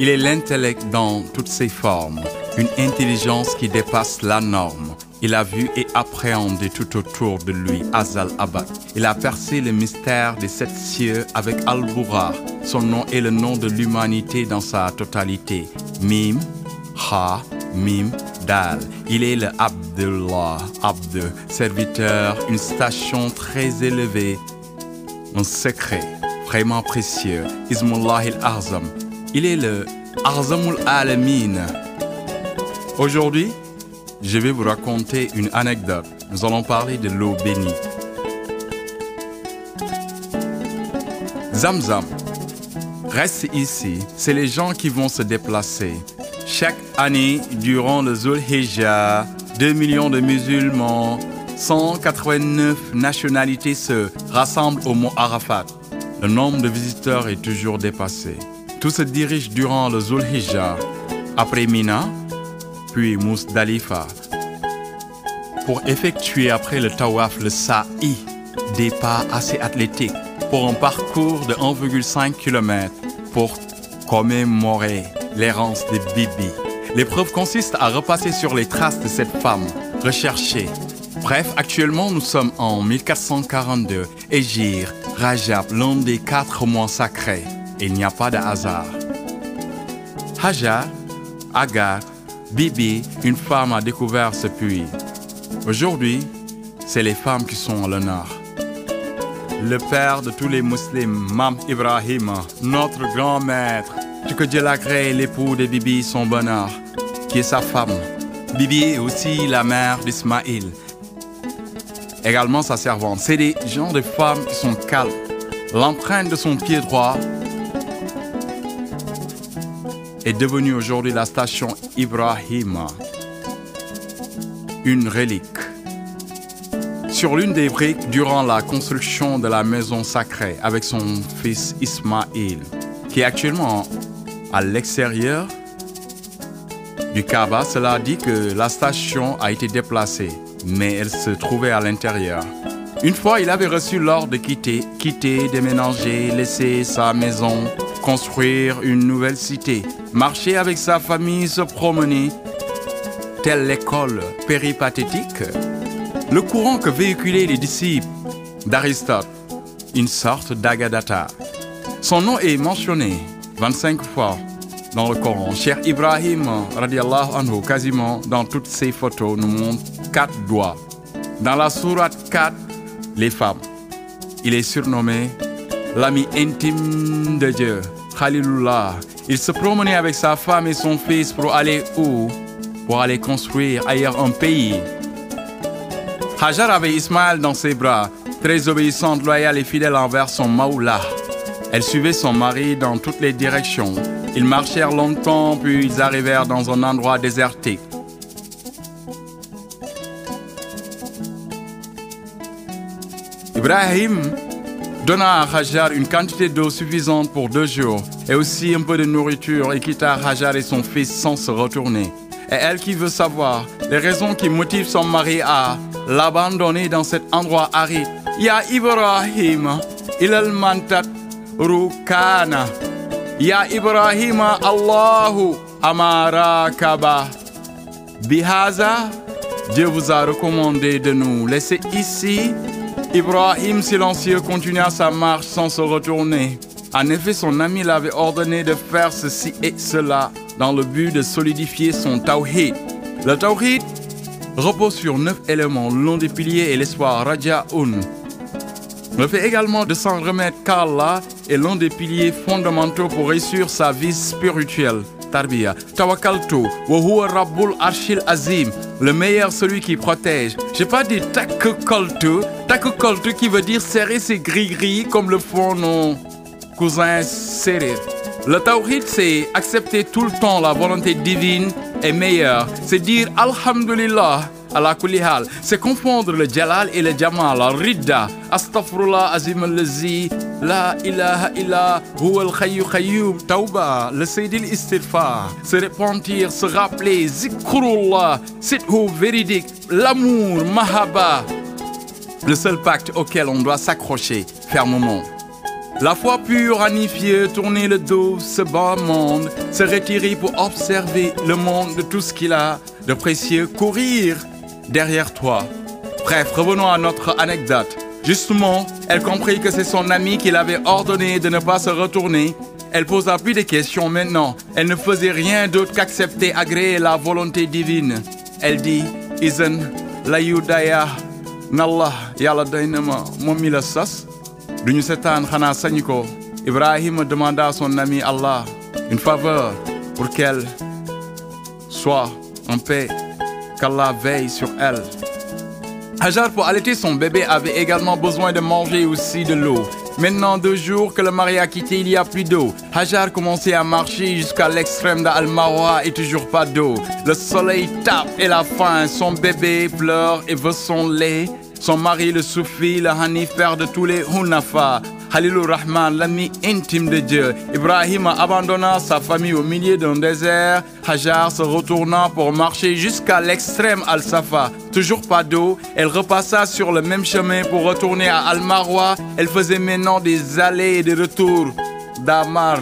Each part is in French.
Il est l'intellect dans toutes ses formes, une intelligence qui dépasse la norme. Il a vu et appréhendé tout autour de lui Azal Abad. Il a percé le mystère des sept cieux avec Al-Boura. Son nom est le nom de l'humanité dans sa totalité. Mim, Ha, Mim, Dal. Il est le Abdullah, Abd, serviteur, une station très élevée, un secret vraiment précieux. Ismullah al-Azam. Il est le Azamul Alamin. Aujourd'hui, je vais vous raconter une anecdote. Nous allons parler de l'eau bénie. Zamzam. Reste ici, c'est les gens qui vont se déplacer. Chaque année, durant le Zulhijjah, 2 millions de musulmans, 189 nationalités se rassemblent au mont Arafat. Le nombre de visiteurs est toujours dépassé. Tout se dirige durant le Zulhijjah, après Mina, puis Mousdalifa, pour effectuer après le Tawaf le Sa'i, pas assez athlétiques, pour un parcours de 1,5 km pour commémorer l'errance de Bibi. L'épreuve consiste à repasser sur les traces de cette femme recherchée. Bref, actuellement nous sommes en 1442 et Rajab, l'un des quatre mois sacrés. Il n'y a pas de hasard. Hajar, Agar, Bibi, une femme a découvert ce puits. Aujourd'hui, c'est les femmes qui sont à l'honneur. Le père de tous les musulmans, Mam Ibrahim, notre grand maître, que Dieu l'a créé, l'époux de Bibi, son bonheur, qui est sa femme. Bibi est aussi la mère d'Ismaïl, également sa servante. C'est des gens de femmes qui sont calmes. L'empreinte de son pied droit est devenue aujourd'hui la station Ibrahima, une relique. Sur l'une des briques, durant la construction de la maison sacrée avec son fils Ismaïl, qui est actuellement à l'extérieur du Kaaba, cela dit que la station a été déplacée, mais elle se trouvait à l'intérieur. Une fois, il avait reçu l'ordre de quitter, quitter, déménager, laisser sa maison, construire une nouvelle cité, marcher avec sa famille, se promener, telle l'école péripathétique. Le courant que véhiculaient les disciples d'Aristote, une sorte d'Agadata. Son nom est mentionné 25 fois dans le Coran. Cher Ibrahim, radiallahu anhu, quasiment dans toutes ses photos, nous montre quatre doigts. Dans la sourate 4, les femmes. Il est surnommé l'ami intime de Dieu, Khalilullah. Il se promenait avec sa femme et son fils pour aller où? Pour aller construire ailleurs un pays. Hajar avait Ismaël dans ses bras, très obéissante, loyale et fidèle envers son Maoula. Elle suivait son mari dans toutes les directions. Ils marchèrent longtemps, puis ils arrivèrent dans un endroit désertique. Ibrahim donna à Hajar une quantité d'eau suffisante pour deux jours et aussi un peu de nourriture et quitta Hajar et son fils sans se retourner. Et elle qui veut savoir les raisons qui motivent son mari à l'abandonner dans cet endroit aride. Ya Ibrahim, ilal mantat rukana. Ya Ibrahim, Allahu amarakaba. Bihaza, Dieu vous a recommandé de nous laisser ici. Ibrahim, silencieux, continua sa marche sans se retourner. En effet, son ami l'avait ordonné de faire ceci et cela dans le but de solidifier son tawhid. Le tawhid repose sur neuf éléments, l'un des piliers et l'espoir, Raja'un. Le fait également de s'en remettre qu'Allah est l'un des piliers fondamentaux pour réussir sa vie spirituelle. Tawakaltu. Wa Rabbul Azim. Le meilleur, celui qui protège. J'ai pas dit takukoltu. Takukoltu qui veut dire serrer ses gris-gris comme le font nos cousins serrés. Le tawhid, c'est accepter tout le temps la volonté divine est meilleure. C'est dire Alhamdulillah ala kulli hal. C'est confondre le jalal et le jamal. Ridda. Astaghfirullah azim allazi la ilaha illa huwa al khayyu qayyum. Tauba. Le sayyidil istighfar. Se repentir, se rappeler. Zikrullah. Sidhu véridique. L'amour, mahaba. Le seul pacte auquel on doit s'accrocher fermement. La foi pure, anifiée, tourner le dos, ce bas monde, se retirer pour observer le monde de tout ce qu'il a de précieux, courir derrière toi. Bref, revenons à notre anecdote. Justement, elle comprit que c'est son ami qui l'avait ordonné de ne pas se retourner. Elle posa plus de questions maintenant. Elle ne faisait rien d'autre qu'accepter, agréer la volonté divine. Elle dit, Izen, la yudaya, nallah, yalla dainama, momi la sas. Ibrahim demanda à son ami Allah une faveur pour qu'elle soit en paix, qu'Allah veille sur elle. Hajar, pour allaiter son bébé, avait également besoin de manger aussi de l'eau. Maintenant, deux jours que le mari a quitté, il n'y a plus d'eau. Hajar commençait à marcher jusqu'à l'extrême d'Al-Marwa et toujours pas d'eau. Le soleil tape et la faim. Son bébé pleure et veut son lait. Son mari, le soufi, le hanif, père de tous les Hunafa. Halilur Rahman, l'ami intime de Dieu. Ibrahim abandonna sa famille au milieu d'un désert. Hajar se retourna pour marcher jusqu'à l'extrême Al-Safa. Toujours pas d'eau. Elle repassa sur le même chemin pour retourner à Al-Marwa. Elle faisait maintenant des allées et des retours d'Amar.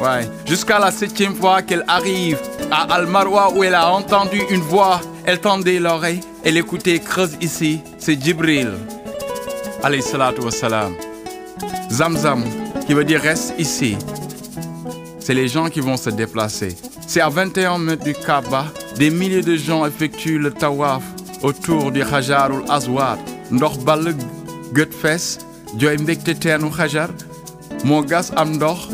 Ouais. Jusqu'à la septième fois qu'elle arrive à Al-Marwa où elle a entendu une voix. Elle tendait l'oreille. Elle écoutait creuse ici. C'est Jibril. Alayhi salatu wassalam. Zamzam, qui veut dire reste ici. C'est les gens qui vont se déplacer. C'est à 21 mètres du Kaaba, des milliers de gens effectuent le tawaf autour du Hajarul Azwad. Ndox ball gët fees jooy mbégte teenu Hajar moo gas am ndox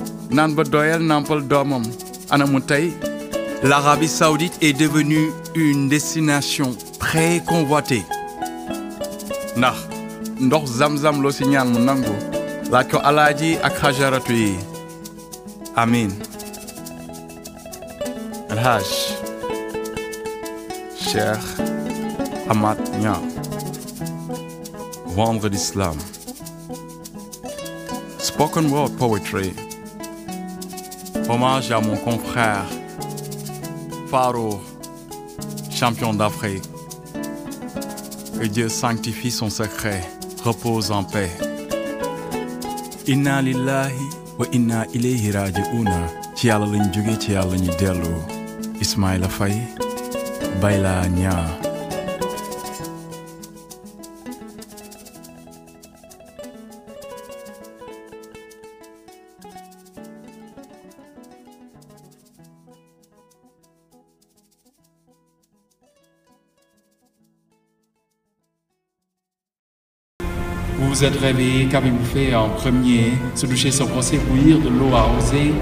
l'Arabie Saoudite est devenue une destination très convoitée ndax ndox Zamzam laaj ko alaaji ak amin. Alhaj cheikh Niang vendre l'islam spoken word poetry. Hommage à mon confrère Faro champion d'Afrique. Que Dieu sanctifie son secret repose en paix inna lillahi wa inna ileyhi raji una ci yàlla lañ jóge ci yàlla ñu dellu. Ismaila fay bayla ñaa Vous vous êtes réveillé, qu'avez-vous fait en premier Se doucher, se brosser, bouillir de l'eau arrosée.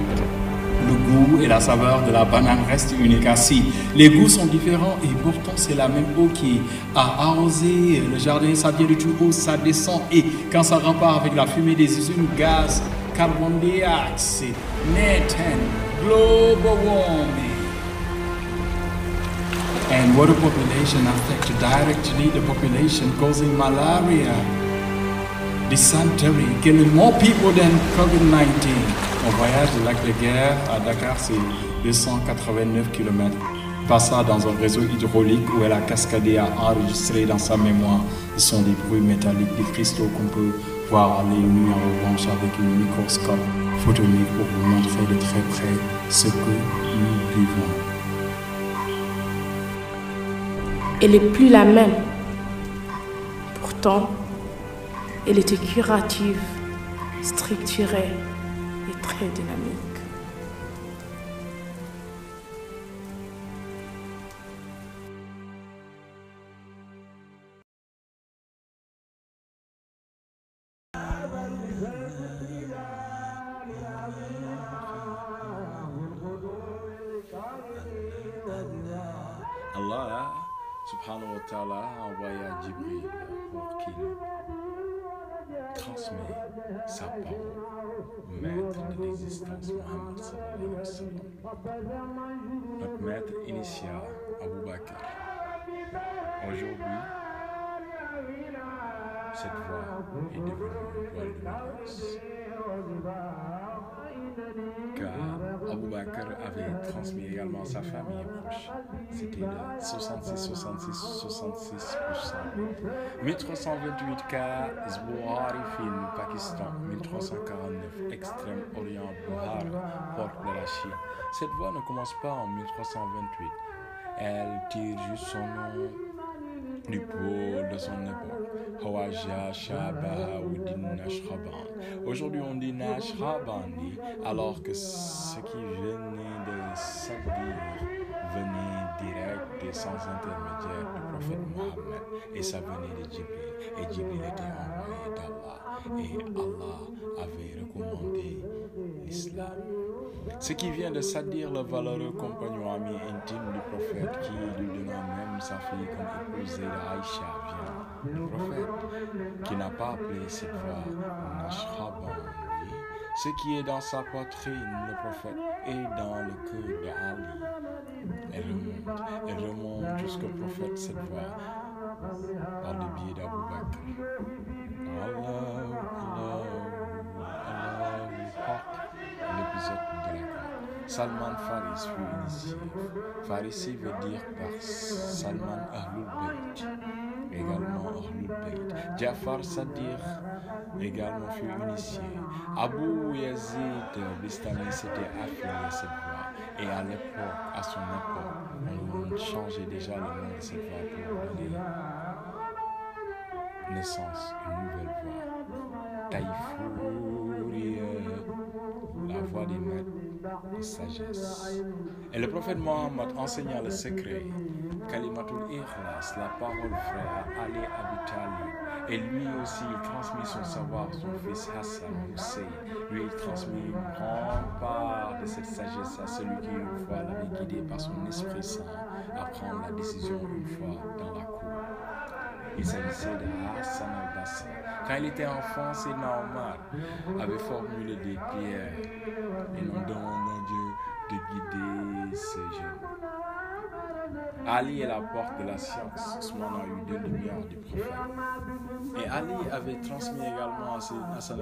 Le goût et la saveur de la banane restent uniques ainsi. Les goûts sont différents et pourtant c'est la même eau qui a arrosé le jardin. Ça vient du tout haut, ça descend et quand ça repart avec la fumée des usines, gaz, carbone dioxyde, methane, global warming. And water population affect directly the population causing malaria dysentery, killing more people than COVID-19. On voyage du lac de Guerre à Dakar, c'est 289 km. Passa dans un réseau hydraulique où elle a cascadé à enregistrer dans sa mémoire. Ce sont des bruits métalliques, des cristaux qu'on peut voir à l'œil nu en revanche avec un microscope photonique pour vous montrer de très près ce que nous vivons. Elle n'est plus la même. Pourtant, elle était curative, structurée et très dynamique. Allah, subhanahu wa ta'ala, a envoyé à pour qu'il transmet sa parole, maître de l'existence, Muhammad sallallahu. Notre maître initial, Abu Bakr. Aujourd'hui, cette voix est devenue une voix lumineuse. Car Abu Bakr avait transmis également sa famille proche. C'était de 66, 66, 66%. 1328 cas, Zbouhari film, Pakistan. 1349, Extrême-Orient, Buhara, porte de la Chine. Cette voie ne commence pas en 1328. Elle tire juste son nom Aujourd'hui, on dit Nashrabani, alors que ce qui venait de s'abdir venait sans intermédiaire du prophète Mohammed. Et ça venait de. Et Jibril était envoyé d'Allah. Et Allah avait recommandé l'islam. Ce qui vient de s'adire le valeureux compagnon ami intime du prophète qui lui donna même sa fille comme épouse d'Aïcha vient du prophète qui n'a pas appelé cette fois Nashraban ce qui est dans sa poitrine, le prophète, est dans le cœur remonte jusqu'au prophète cette fois, par le biais d'Abu Bakr. L'épisode de la croix. Salman Faris fut initié. Farisi veut dire par Salman Ahlul Bayt, également Ahlul Bayt. Jafar Sadir également fut initié. Abu Yazid Bistami s'était affilié cette voie. Et à l'époque, à son époque, on changeait déjà le nom de cette voie pour donner naissance à une nouvelle voie. Taïfouri, la voie des maîtres de sagesse. Et le prophète Mohammed enseigna le secret, Kalimatul Ikhlas, la parole à Ali Abi Talib. Et lui aussi, il transmit son savoir à son fils Hassan Hussein. Lui, il transmit une grande part de cette sagesse à celui qui, une fois, l'avait guidé par son Esprit Saint à prendre la décision une fois dans la cour. Il s'agissait de Hassan al-Basri. Quand il était enfant, c'est normal. avait formulé des prières et nous demandant Dieu de guider ces jeunes. Ali est la porte de la science. Ousmane a eu deux lumières du prophète. Et Ali avait transmis également à Hassan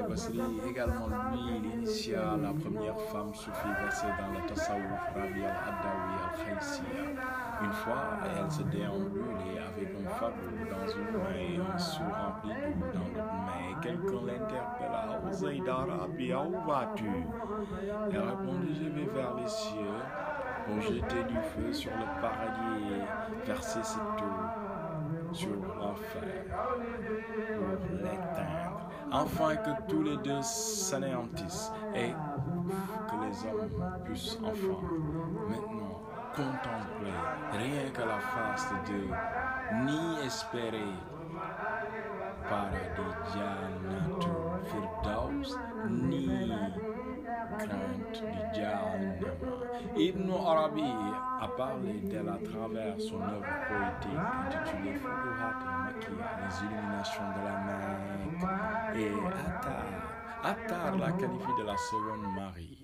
également lui, il initia la première femme soufie versée dans le Tasawwuf, Rabi al-Adawi al-Khaïsiya. Une fois, elle se déambulait avec un fardeau dans une main et un seau rempli d'eau dans l'autre main. Quelqu'un l'interpella Zaïda Rabi, où vas-tu? Elle répondit Je vais vers les cieux pour jeter du feu sur le paradis et verser cette eau sur l'enfer pour l'éteindre, afin que tous les deux s'anéantissent et que les hommes puissent enfin maintenant contempler rien que la face de Dieu, ni espérer Ibn Arabi a parlé d'elle à travers son œuvre poétique intitulée Fukuhat al-Makiyya, les illuminations de la Mecque, et Attar. Attar la qualifie de la seconde Marie.